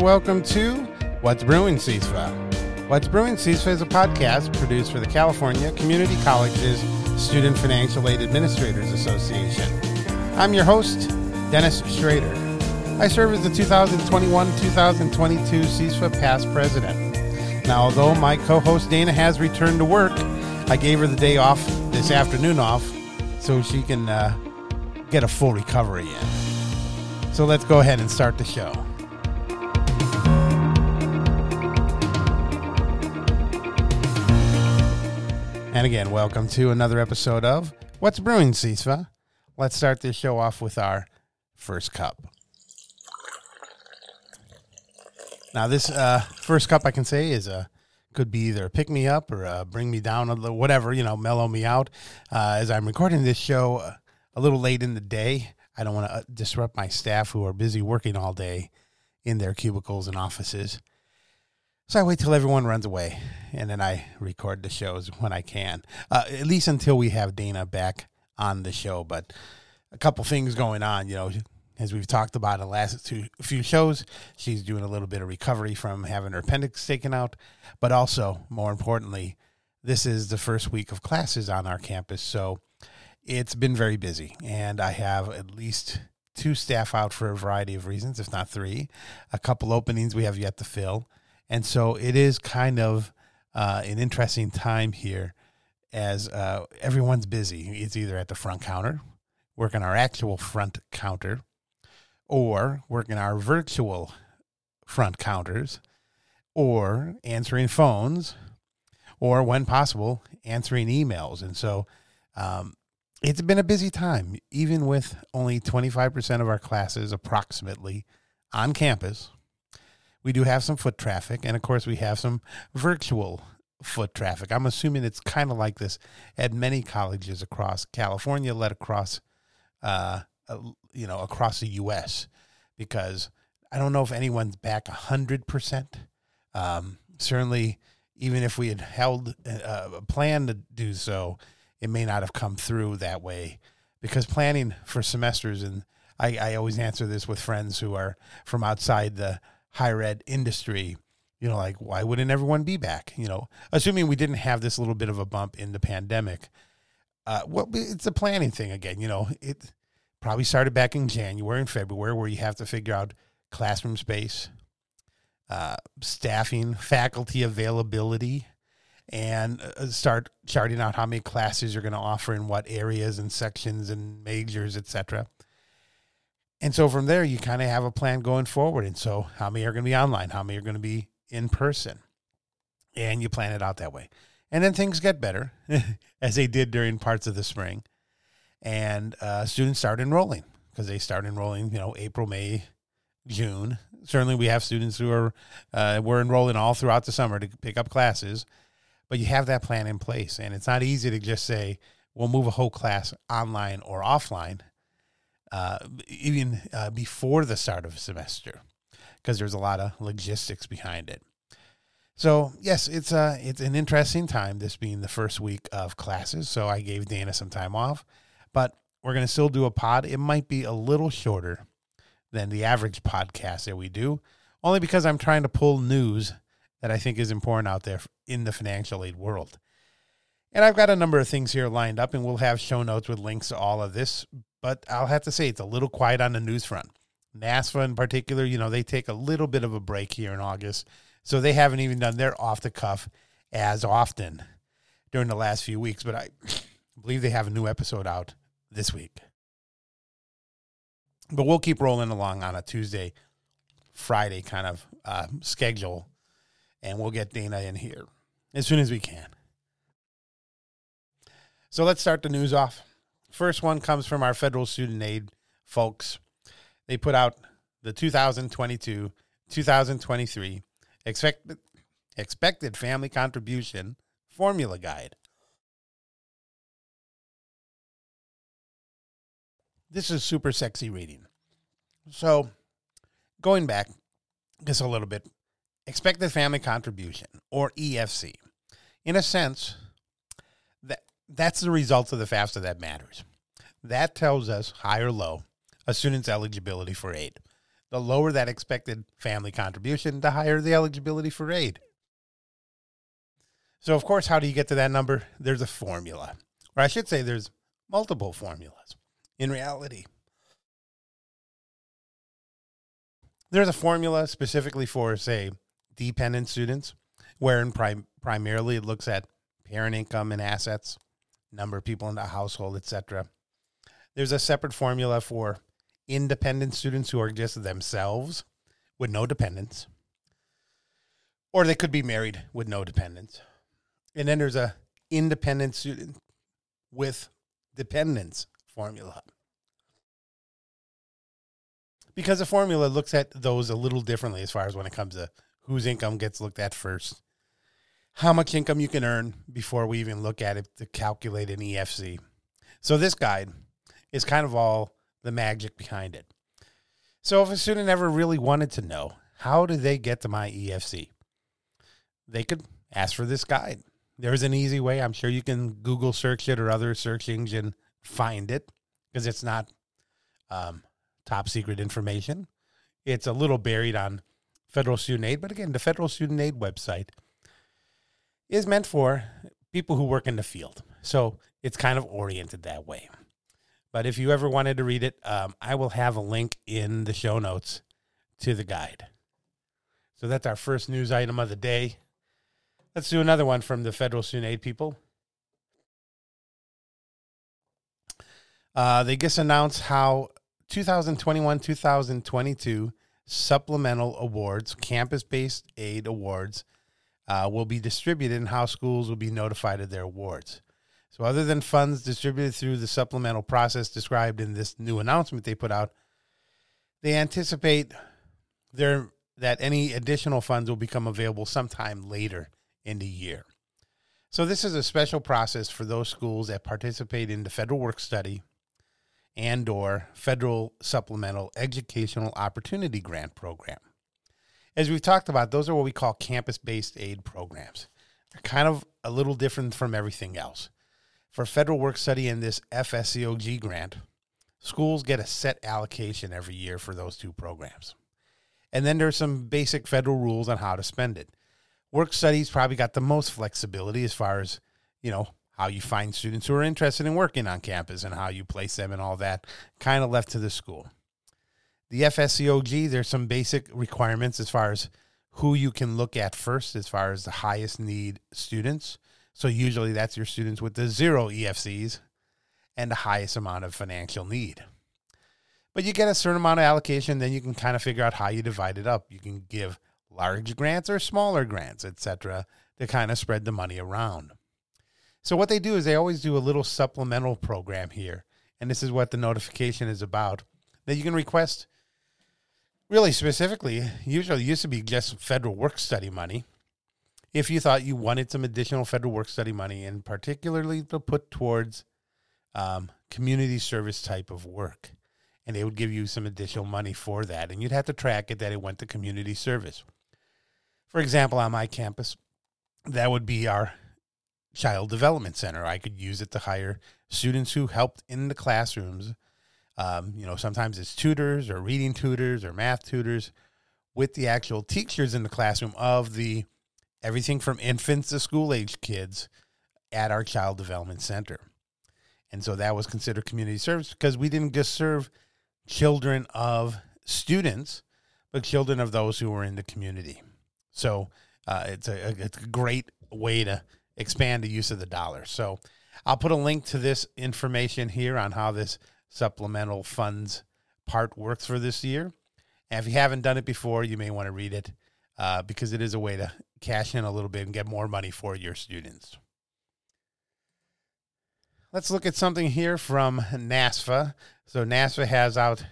and welcome to What's Brewing CISFA. What's Brewing CISFA is a podcast produced for the California Community Colleges Student Financial Aid Administrators Association. I'm your host, Dennis Schrader. I serve as the 2021-2022 CISFA past president. Now, although my co-host Dana has returned to work, I gave her the day off this afternoon off so she can uh, get a full recovery in. So let's go ahead and start the show. And again, welcome to another episode of What's Brewing, CISFA. Let's start this show off with our first cup. Now, this uh, first cup I can say is a could be either pick me up or bring me down a little, whatever you know, mellow me out. Uh, as I'm recording this show uh, a little late in the day, I don't want to uh, disrupt my staff who are busy working all day in their cubicles and offices. So I wait till everyone runs away, and then I record the shows when I can. Uh, at least until we have Dana back on the show. But a couple things going on, you know, as we've talked about in the last two few shows, she's doing a little bit of recovery from having her appendix taken out. But also, more importantly, this is the first week of classes on our campus, so it's been very busy, and I have at least two staff out for a variety of reasons, if not three. A couple openings we have yet to fill and so it is kind of uh, an interesting time here as uh, everyone's busy. It's either at the front counter, working our actual front counter, or working our virtual front counters, or answering phones, or when possible, answering emails. And so um, it's been a busy time, even with only 25% of our classes approximately on campus we do have some foot traffic, and of course, we have some virtual foot traffic. I'm assuming it's kind of like this at many colleges across California, let across, uh, you know, across the U.S. Because I don't know if anyone's back hundred um, percent. Certainly, even if we had held uh, a plan to do so, it may not have come through that way. Because planning for semesters, and I, I always answer this with friends who are from outside the higher ed industry you know like why wouldn't everyone be back you know? Assuming we didn't have this little bit of a bump in the pandemic uh well it's a planning thing again you know? It probably started back in january and february where you have to figure out classroom space uh, staffing faculty availability and uh, start charting out how many classes you're going to offer in what areas and sections and majors etc and so from there, you kind of have a plan going forward. And so, how many are going to be online? How many are going to be in person? And you plan it out that way. And then things get better, as they did during parts of the spring. And uh, students start enrolling because they start enrolling, you know, April, May, June. Certainly, we have students who are uh, we're enrolling all throughout the summer to pick up classes, but you have that plan in place, and it's not easy to just say we'll move a whole class online or offline uh, even uh, before the start of semester because there's a lot of logistics behind it. So yes, it's a uh, it's an interesting time. This being the first week of classes, so I gave Dana some time off, but we're gonna still do a pod. It might be a little shorter than the average podcast that we do, only because I'm trying to pull news that I think is important out there in the financial aid world. And I've got a number of things here lined up, and we'll have show notes with links to all of this but I'll have to say it's a little quiet on the news front. NASFAA in particular, you know, they take a little bit of a break here in August. So they haven't even done their off the cuff as often during the last few weeks. But I believe they have a new episode out this week. But we'll keep rolling along on a Tuesday, Friday kind of uh, schedule. And we'll get Dana in here as soon as we can. So let's start the news off. First one comes from our federal student aid folks. They put out the 2022 2023 expected, expected family contribution formula guide. This is super sexy reading. So, going back just a little bit, expected family contribution or EFC. In a sense, that's the result of the FAFSA that matters. That tells us high or low a student's eligibility for aid. the lower that expected family contribution, the higher the eligibility for aid. So, of course, how do you get to that number? There's a formula, or I should say, there's multiple formulas. In reality, there's a formula specifically for, say, dependent students, wherein prim- primarily it looks at parent income and assets, number of people in the household, etc. There's a separate formula for independent students who are just themselves with no dependents, or they could be married with no dependents. And then there's a independent student with dependents formula. Because the formula looks at those a little differently as far as when it comes to whose income gets looked at first, how much income you can earn before we even look at it to calculate an EFC. So this guide is kind of all the magic behind it. So if a student ever really wanted to know how do they get to my EFC, they could ask for this guide. There's an easy way. I'm sure you can Google search it or other search engine find it because it's not um, top secret information. It's a little buried on federal student aid, but again, the federal student aid website is meant for people who work in the field. So it's kind of oriented that way. But if you ever wanted to read it, um, I will have a link in the show notes to the guide. So that's our first news item of the day. Let's do another one from the federal student aid people. Uh, they just announced how 2021 2022 supplemental awards, campus based aid awards, uh, will be distributed and how schools will be notified of their awards. So, other than funds distributed through the supplemental process described in this new announcement they put out, they anticipate there that any additional funds will become available sometime later in the year. So, this is a special process for those schools that participate in the federal work study and or federal supplemental educational opportunity grant program as we've talked about, those are what we call campus based aid programs. They're kind of a little different from everything else. For federal work study and this FSEOG grant, schools get a set allocation every year for those two programs. And then there's some basic federal rules on how to spend it. Work studies probably got the most flexibility as far as, you know, how you find students who are interested in working on campus and how you place them and all that, kind of left to the school the FSEOG, there's some basic requirements as far as who you can look at first, as far as the highest need students. So usually that's your students with the zero EFCs and the highest amount of financial need. But you get a certain amount of allocation, then you can kind of figure out how you divide it up. You can give large grants or smaller grants, etc., to kind of spread the money around. So what they do is they always do a little supplemental program here, and this is what the notification is about. That you can request really specifically, usually used to be just federal work study money. If you thought you wanted some additional federal work study money, and particularly to put towards um, community service type of work, and they would give you some additional money for that, and you'd have to track it that it went to community service. For example, on my campus, that would be our child development center. I could use it to hire students who helped in the classrooms um, you know, sometimes it's tutors or reading tutors or math tutors with the actual teachers in the classroom of the everything from infants to school age kids at our child development center. And so that was considered community service because we didn't just serve children of students, but children of those who were in the community. So uh, it's, a, it's a great way to expand the use of the dollar. So I'll put a link to this information here on how this supplemental funds part works for this year. And if you haven't done it before, you may want to read it uh, because it is a way to cash in a little bit and get more money for your students. Let's look at something here from NASFAA. So NASFAA has out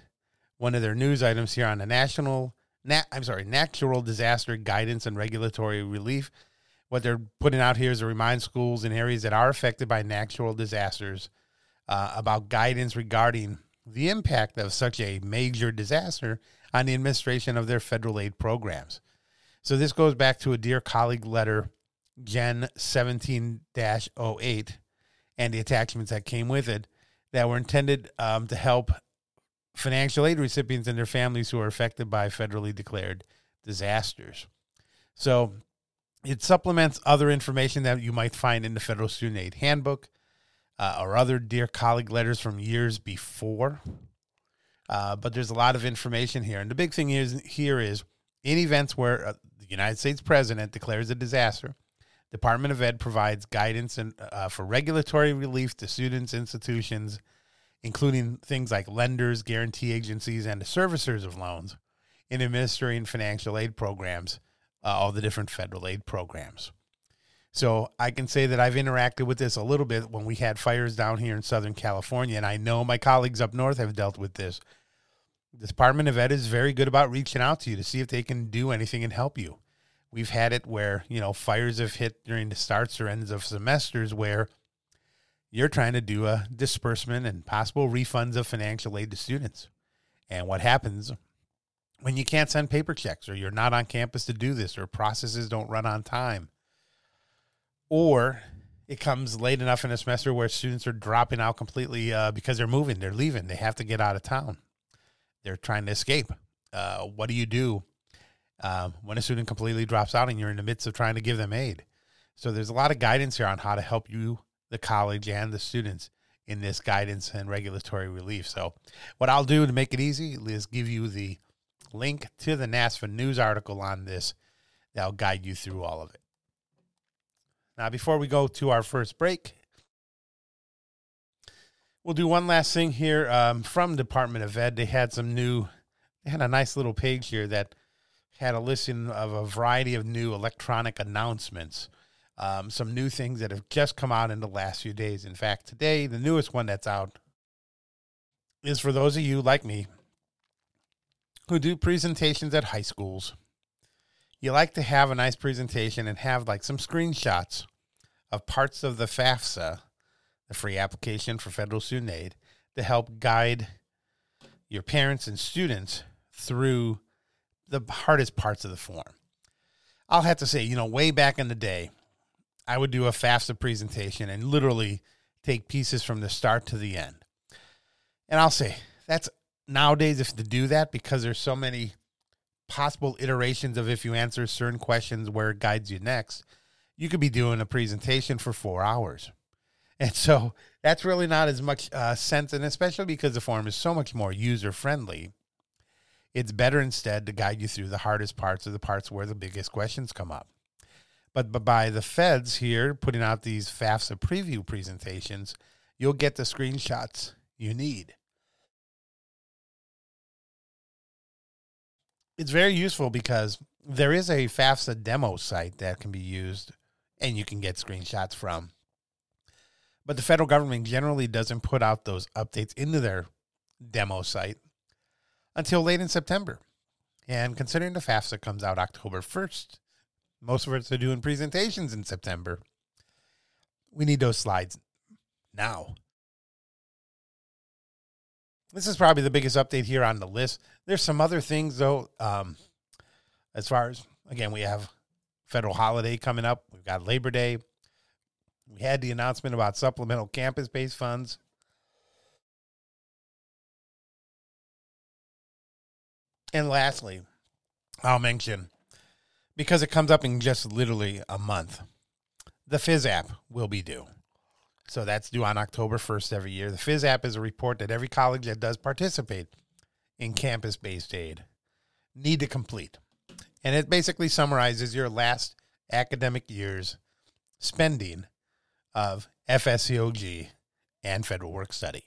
one of their news items here on the national, nat, I'm sorry, natural disaster guidance and regulatory relief. What they're putting out here is to remind schools in areas that are affected by natural disasters uh, about guidance regarding the impact of such a major disaster on the administration of their federal aid programs. So this goes back to a Dear Colleague letter, Gen 17 08, and the attachments that came with it that were intended um, to help financial aid recipients and their families who are affected by federally declared disasters. So it supplements other information that you might find in the Federal Student Aid Handbook uh, or other Dear Colleague letters from years before. Uh, but there's a lot of information here. And the big thing is here is in events where uh, the United States president declares a disaster, Department of Ed provides guidance and uh, for regulatory relief to students, institutions, including things like lenders, guarantee agencies, and the servicers of loans in administering financial aid programs, uh, all the different federal aid programs. So I can say that I've interacted with this a little bit when we had fires down here in Southern California, and I know my colleagues up north have dealt with this. The Department of Ed is very good about reaching out to you to see if they can do anything and help you. We've had it where, you know, fires have hit during the starts or ends of semesters where you're trying to do a disbursement and possible refunds of financial aid to students. And what happens when you can't send paper checks or you're not on campus to do this or processes don't run on time? Or it comes late enough in a semester where students are dropping out completely uh, because they're moving, they're leaving, they have to get out of town, they're trying to escape. Uh, what do you do um, when a student completely drops out and you're in the midst of trying to give them aid? So there's a lot of guidance here on how to help you the college and the students in this guidance and regulatory relief. So, what I'll do to make it easy is give you the link to the NASFAA news article on this that'll guide you through all of it. Now, before we go to our first break, we'll do one last thing here um, from Department of Ed. They had some new, they had a nice little page here that had a listing of a variety of new electronic announcements um, some new things that have just come out in the last few days. In fact, today, the newest one that's out is for those of you like me who do presentations at high schools. You like to have a nice presentation and have like some screenshots of parts of the FAFSA, the free application for federal student aid, to help guide your parents and students through the hardest parts of the form. I'll have to say, you know, way back in the day, I would do a FAFSA presentation and literally take pieces from the start to the end. And I'll say that's nowadays if to do that because there's so many possible iterations of if you answer certain questions where it guides you next, you could be doing a presentation for four hours. And so that's really not as much uh, sense, and especially because the form is so much more user friendly. It's better instead to guide you through the hardest parts of the parts where the biggest questions come up. But, but by the feds here putting out these FAFSA preview presentations, you'll get the screenshots you need. It's very useful because there is a FAFSA demo site that can be used and you can get screenshots from. But the federal government generally doesn't put out those updates into their demo site until late in September. And considering the FAFSA comes out October 1st, most of us are doing presentations in September. We need those slides now. This is probably the biggest update here on the list. There's some other things though. Um, as far as again, we have federal holiday coming up. We've got Labor Day. We had the announcement about supplemental campus-based funds. And lastly, I'll mention because it comes up in just literally a month. The FISAP will be due. So that's due on October 1st every year. The FISAP is a report that every college that does participate in campus based aid need to complete. And it basically summarizes your last academic year's spending of FSEOG and federal work study.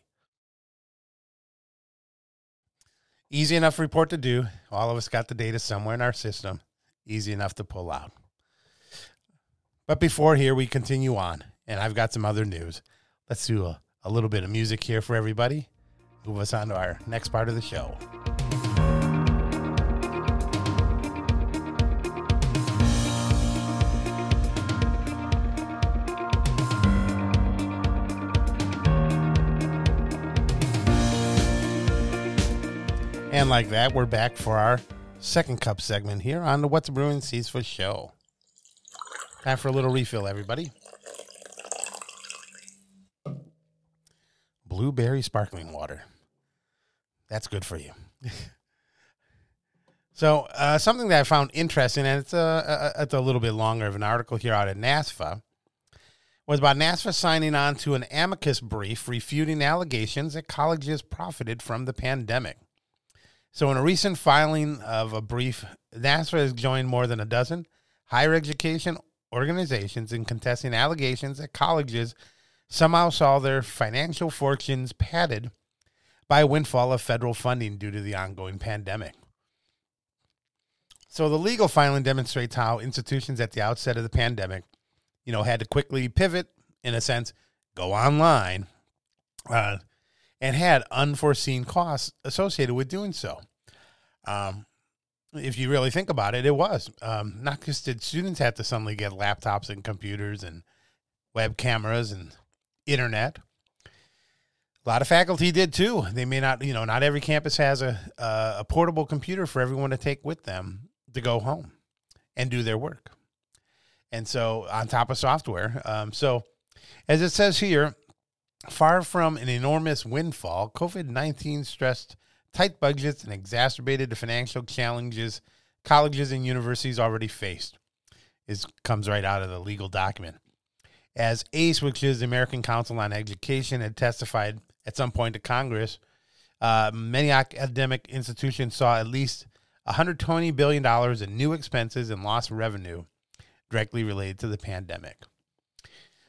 Easy enough report to do. All of us got the data somewhere in our system easy enough to pull out. But before here, we continue on, and I've got some other news. Let's do a, a little bit of music here for everybody. Move us on to our next part of the show. And like that, we're back for our second cup segment here on the What's Brewing CISFA show. Time for a little refill, everybody. Blueberry sparkling water. That's good for you. so, uh, something that I found interesting, and it's a, a, it's a little bit longer of an article here out at NASFAA, was about NASFAA signing on to an amicus brief refuting allegations that colleges profited from the pandemic. So, in a recent filing of a brief, NASFAA has joined more than a dozen higher education organizations in contesting allegations that colleges somehow saw their financial fortunes padded by a windfall of federal funding due to the ongoing pandemic. So the legal filing demonstrates how institutions at the outset of the pandemic, you know, had to quickly pivot, in a sense, go online, uh, and had unforeseen costs associated with doing so. Um, if you really think about it, it was um, not just did students have to suddenly get laptops and computers and web cameras and internet. A lot of faculty did too. They may not, you know, not every campus has a, a, a portable computer for everyone to take with them to go home and do their work. And so, on top of software. Um, so, as it says here, far from an enormous windfall, COVID 19 stressed tight budgets and exacerbated the financial challenges colleges and universities already faced. It comes right out of the legal document. As ACE, which is the American Council on Education, had testified at some point to Congress, uh, many academic institutions saw at least $120 billion in new expenses and lost revenue directly related to the pandemic.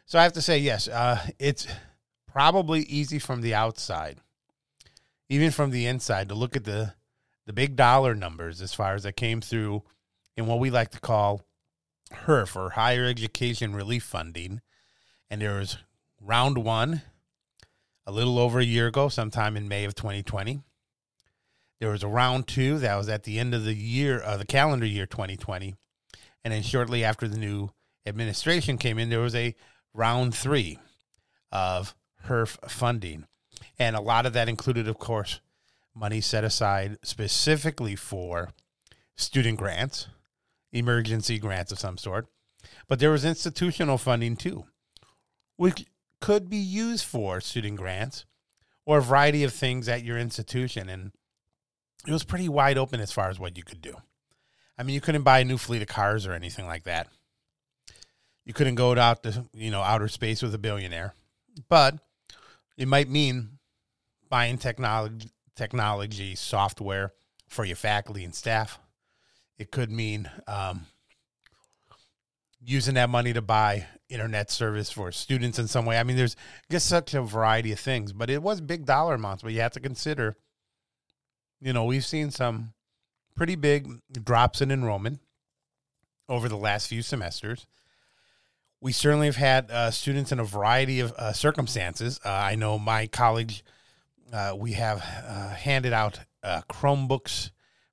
So I have to say, yes, uh, it's probably easy from the outside, even from the inside, to look at the the big dollar numbers as far as that came through in what we like to call HEERF or Higher Education Relief Funding, and there was round one a little over a year ago, sometime in May of 2020. There was a round two that was at the end of the year, uh, the calendar year 2020. And then shortly after the new administration came in, there was a round three of HEERF funding. And a lot of that included, of course, money set aside specifically for student grants, emergency grants of some sort. But there was institutional funding too, which could be used for student grants or a variety of things at your institution. And it was pretty wide open as far as what you could do. I mean, you couldn't buy a new fleet of cars or anything like that. You couldn't go out to, you know, outer space with a billionaire. But it might mean buying technology technology software for your faculty and staff. It could mean um, using that money to buy internet service for students in some way. I mean, there's just such a variety of things, but it was big dollar amounts. But you have to consider, you know, we've seen some pretty big drops in enrollment over the last few semesters. We certainly have had uh, students in a variety of uh, circumstances. Uh, I know my college, uh, we have uh, handed out uh, Chromebooks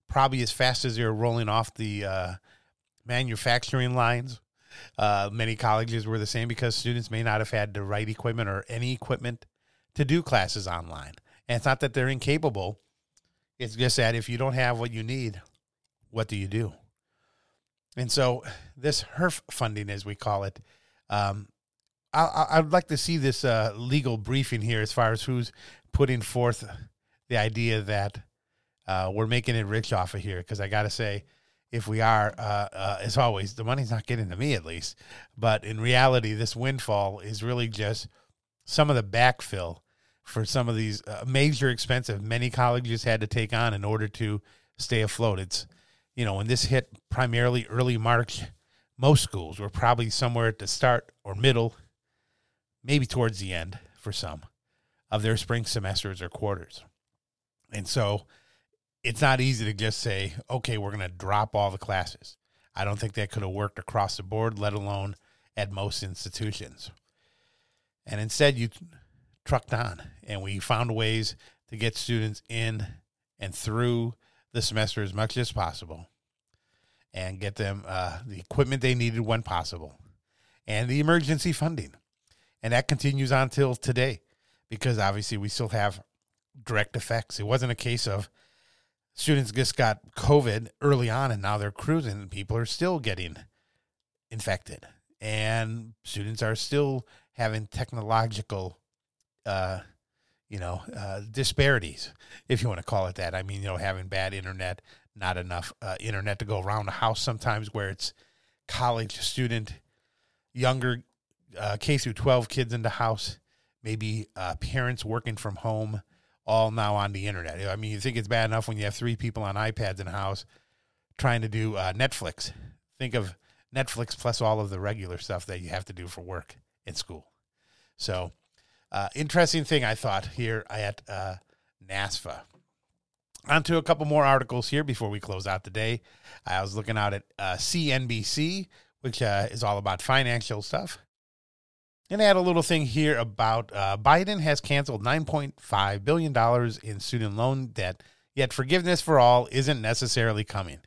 probably as fast as they're rolling off the manufacturing lines. Uh, many colleges were the same because students may not have had the right equipment or any equipment to do classes online. And it's not that they're incapable, it's just that if you don't have what you need, what do you do? And so, this HEERF funding, as we call it, um, I, would like to see this uh, legal briefing here as far as who's putting forth the idea that uh, we're making it rich off of here. Because I got to say, if we are, uh, uh, as always, the money's not getting to me at least. But in reality, this windfall is really just some of the backfill for some of these uh, major expensive many colleges had to take on in order to stay afloat. It's, you know, when this hit primarily early March, most schools were probably somewhere at the start or middle, maybe towards the end for some of their spring semesters or quarters. And so it's not easy to just say, okay, we're going to drop all the classes. I don't think that could have worked across the board, let alone at most institutions. And instead, you trucked on, and we found ways to get students in and through the semester as much as possible and get them uh, the equipment they needed when possible and the emergency funding. And that continues on till today because obviously we still have direct effects. It wasn't a case of, students just got COVID early on and now they're cruising and people are still getting infected. And students are still having technological, uh, you know, uh, disparities, if you want to call it that. I mean, you know, having bad internet, not enough uh, internet to go around the house sometimes where it's college student, younger uh, K through 12 kids in the house, maybe uh, parents working from home, all now on the internet. I mean, you think it's bad enough when you have three people on iPads in the house trying to do uh, Netflix. Think of Netflix plus all of the regular stuff that you have to do for work in school. So, uh, interesting thing I thought here at uh, NASFAA. On to a couple more articles here before we close out the day. I was looking out at uh, CNBC, which uh, is all about financial stuff. And had a little thing here about uh, Biden has canceled $9.5 billion in student loan debt, yet forgiveness for all isn't necessarily coming.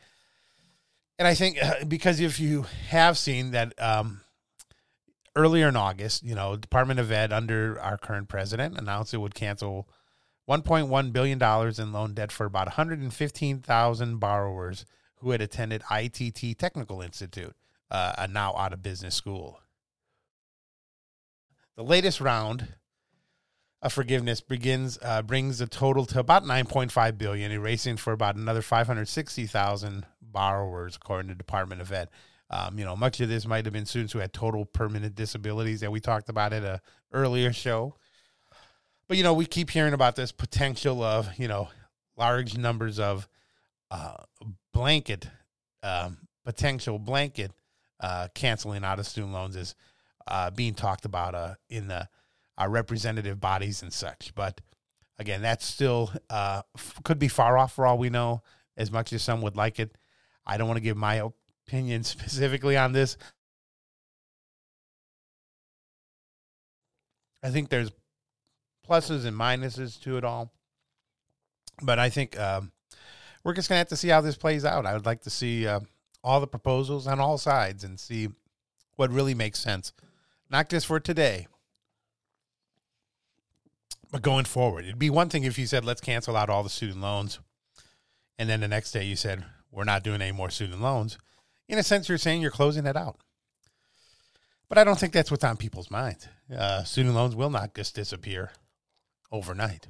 And I think uh, because if you have seen that um, earlier in August, you know, Department of Ed under our current president announced it would cancel $1.1 billion in loan debt for about 115,000 borrowers who had attended ITT Technical Institute, uh, a now out of business school. The latest round of forgiveness begins uh, brings the total to about 9.5 billion, erasing for about another 560,000 borrowers, according to Department of Ed. Um, you know, much of this might have been students who had total permanent disabilities that we talked about at a earlier show. But you know, we keep hearing about this potential of you know large numbers of uh, blanket um, potential blanket uh, canceling out of student loans is uh, being talked about uh, in the our operative bodies and such. But again, that's still uh, f- could be far off for all we know. As much as some would like it, I don't want to give my opinion specifically on this. I think there's pluses and minuses to it all, but I think um, we're just gonna have to see how this plays out. I would like to see uh, all the proposals on all sides and see what really makes sense not just for today, but going forward. It'd be one thing if you said, let's cancel out all the student loans. And then the next day you said, we're not doing any more student loans. In a sense, you're saying you're closing it out. But I don't think that's what's on people's minds. Uh, student loans will not just disappear overnight,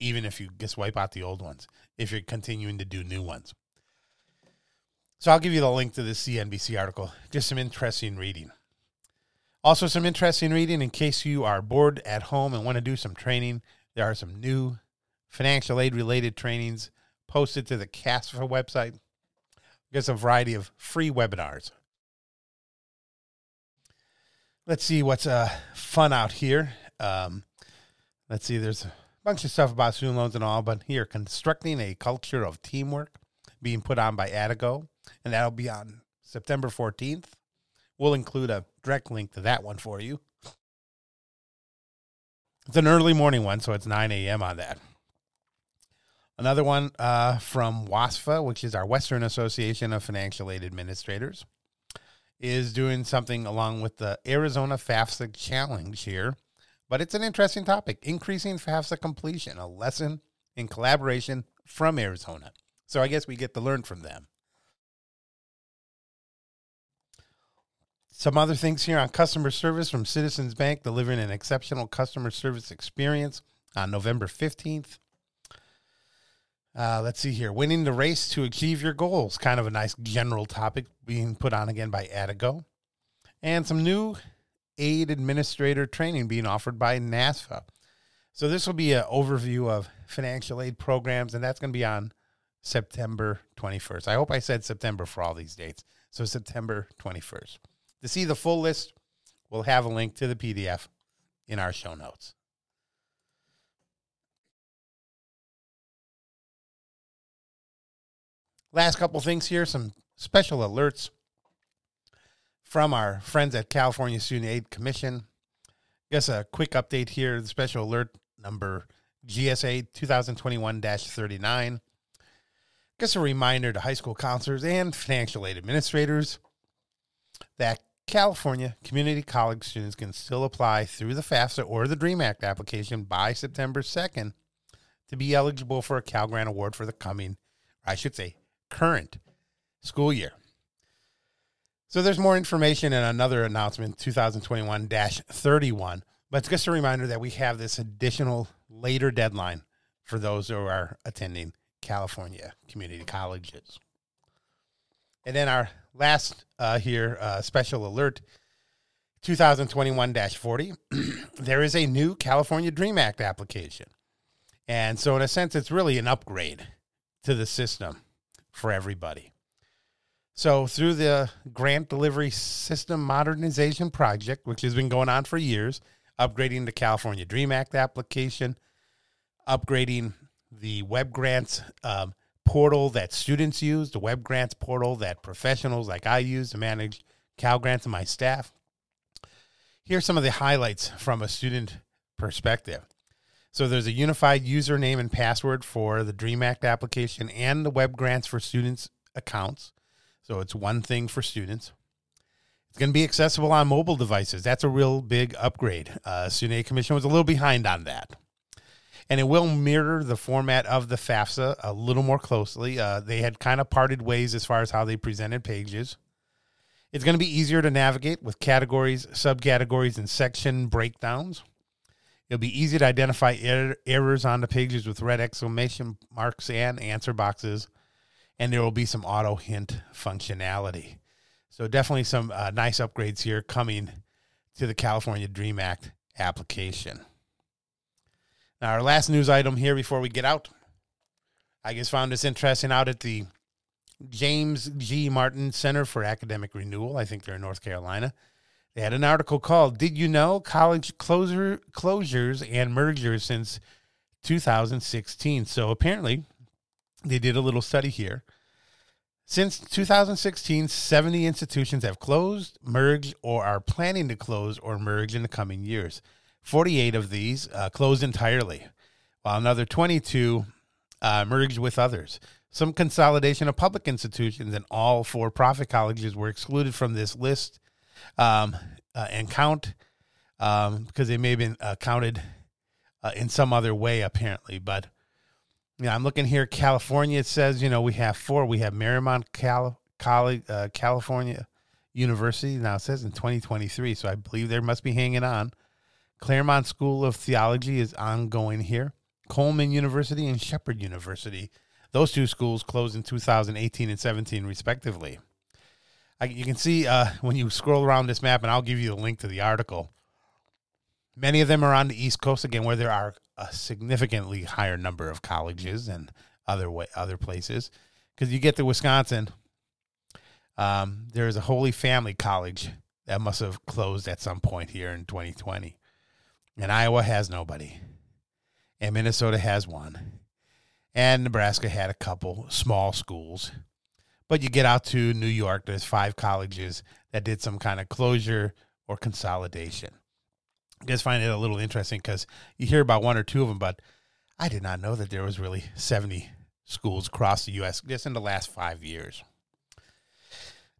even if you just wipe out the old ones, if you're continuing to do new ones. So I'll give you the link to the CNBC article. Just some interesting reading. Also, some interesting reading in case you are bored at home and want to do some training. There are some new financial aid related trainings posted to the CASFAA website. There's a variety of free webinars. Let's see what's uh, fun out here. Um, let's see, there's a bunch of stuff about student loans and all, but here, constructing a culture of teamwork being put on by Adigo, and that'll be on September 14th. We'll include a direct link to that one for you. It's an early morning one, so it's 9 a.m. on that. Another one uh, from WASFAA, which is our Western Association of Financial Aid Administrators, is doing something along with the Arizona FAFSA Challenge here. But it's an interesting topic increasing FAFSA completion, a lesson in collaboration from Arizona. So I guess we get to learn from them. Some other things here on customer service from Citizens Bank, delivering an exceptional customer service experience on November 15th. Uh, let's see here. Winning the race to achieve your goals. Kind of a nice general topic being put on again by Adigo. And some new aid administrator training being offered by NASFAA. So this will be an overview of financial aid programs, and that's going to be on September 21st. I hope I said September for all these dates. So September 21st. To see the full list, we'll have a link to the PDF in our show notes. Last couple things here, some special alerts from our friends at California Student Aid Commission. Guess a quick update here. The special alert number GSA 2021 39. Guess a reminder to high school counselors and financial aid administrators that California community college students can still apply through the FAFSA or the DREAM Act application by September 2nd to be eligible for a Cal Grant Award for the coming, I should say, current school year. So there's more information in another announcement, 2021 31. But it's just a reminder that we have this additional later deadline for those who are attending California community colleges. And then our last uh, here uh, special alert 2021 40. there is a new California DREAM Act application. And so, in a sense, it's really an upgrade to the system for everybody. So, through the Grant Delivery System Modernization Project, which has been going on for years, upgrading the California DREAM Act application, upgrading the web grants um, portal that students use, the web grants portal that professionals like I use to manage Cal Grants and my staff. Here's some of the highlights from a student perspective. So there's a unified username and password for the DREAM Act application and the web grants for students accounts. So it's one thing for students. It's going to be accessible on mobile devices. That's a real big upgrade. Uh, Student Commission was a little behind on that. And it will mirror the format of the FAFSA a little more closely. Uh, they had kind of parted ways as far as how they presented pages. It's going to be easier to navigate with categories, subcategories, and section breakdowns. It'll be easy to identify er- errors on the pages with red exclamation marks and answer boxes, and there will be some auto hint functionality. So definitely some uh, nice upgrades here coming to the California Dream Act application. Now, our last news item here before we get out, I just found this interesting out at the James G. Martin Center for Academic Renewal. I think they're in North Carolina. They had an article called "Did You Know College Closure Closures and Mergers Since 2016?" So apparently, they did a little study here since 2016, 70 institutions have closed, merged, or are planning to close or merge in the coming years. 48 of these uh, closed entirely, while another 22 uh, merged with others. Some consolidation of public institutions and all for profit colleges were excluded from this list um, uh, and count um, because they may have been uh, counted uh, in some other way, apparently. But yeah, I'm looking here. California. It says you know we have four. We have Marymount Cal- College, uh, California University. Now it says in 2023, so I believe they must be hanging on. Claremont School of Theology is ongoing here. Coleman University and Shepherd University. Those two schools closed in 2018 and 17, respectively. I, you can see uh, when you scroll around this map, and I'll give you the link to the article. Many of them are on the East Coast again, where there are a significantly higher number of colleges and other way, other places. Because you get to Wisconsin, um, there is a Holy Family College that must have closed at some point here in 2020, and Iowa has nobody, and Minnesota has one, and Nebraska had a couple small schools. But you get out to New York, there's five colleges that did some kind of closure or consolidation. I just find it a little interesting because you hear about one or two of them, but I did not know that there was really 70 schools across the U.S. just in the last five years.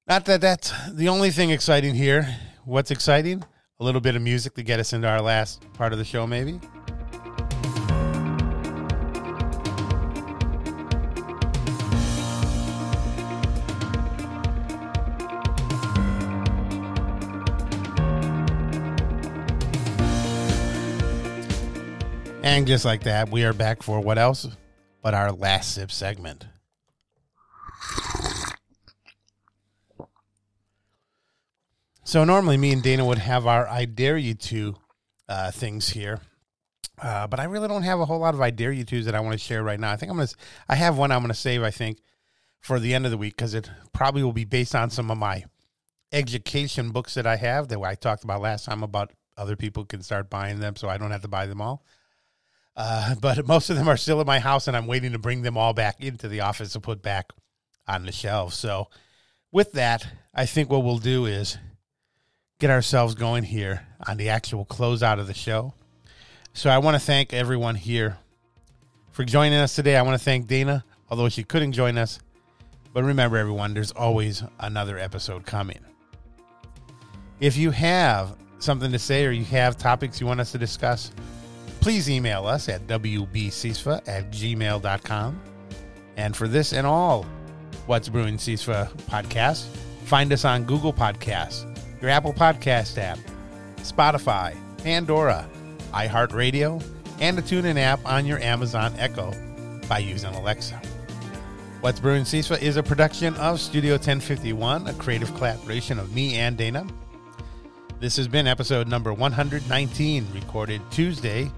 Not that that's the only thing exciting here. What's exciting? A little bit of music to get us into our last part of the show, maybe. And just like that, we are back for what else but our last sip segment. So normally me and Dana would have our I dare you to uh, things here. Uh, but I really don't have a whole lot of I dare you tos that I want to share right now. I think I'm gonna. I have one I'm gonna save. I think for the end of the week because it probably will be based on some of my education books that I have that I talked about last time about other people can start buying them, so I don't have to buy them all. Uh, but most of them are still in my house, and I'm waiting to bring them all back into the office to put back on the shelves. So, with that, I think what we'll do is get ourselves going here on the actual closeout of the show. So, I want to thank everyone here for joining us today. I want to thank Dana, although she couldn't join us. But remember, everyone, there's always another episode coming. If you have something to say or you have topics you want us to discuss, please email us at wbcisfa at gmail.com. And for this and all What's Brewing CISFA podcast, find us on Google Podcasts, your Apple Podcast app, Spotify, Pandora, iHeartRadio, and the TuneIn app on your Amazon Echo by using Alexa. What's Brewing CISFA is a production of Studio 1051, a creative collaboration of me and Dana. This has been episode number 119, recorded Tuesday,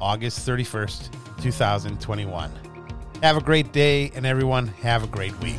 August 31st, 2021. Have a great day, and everyone, have a great week.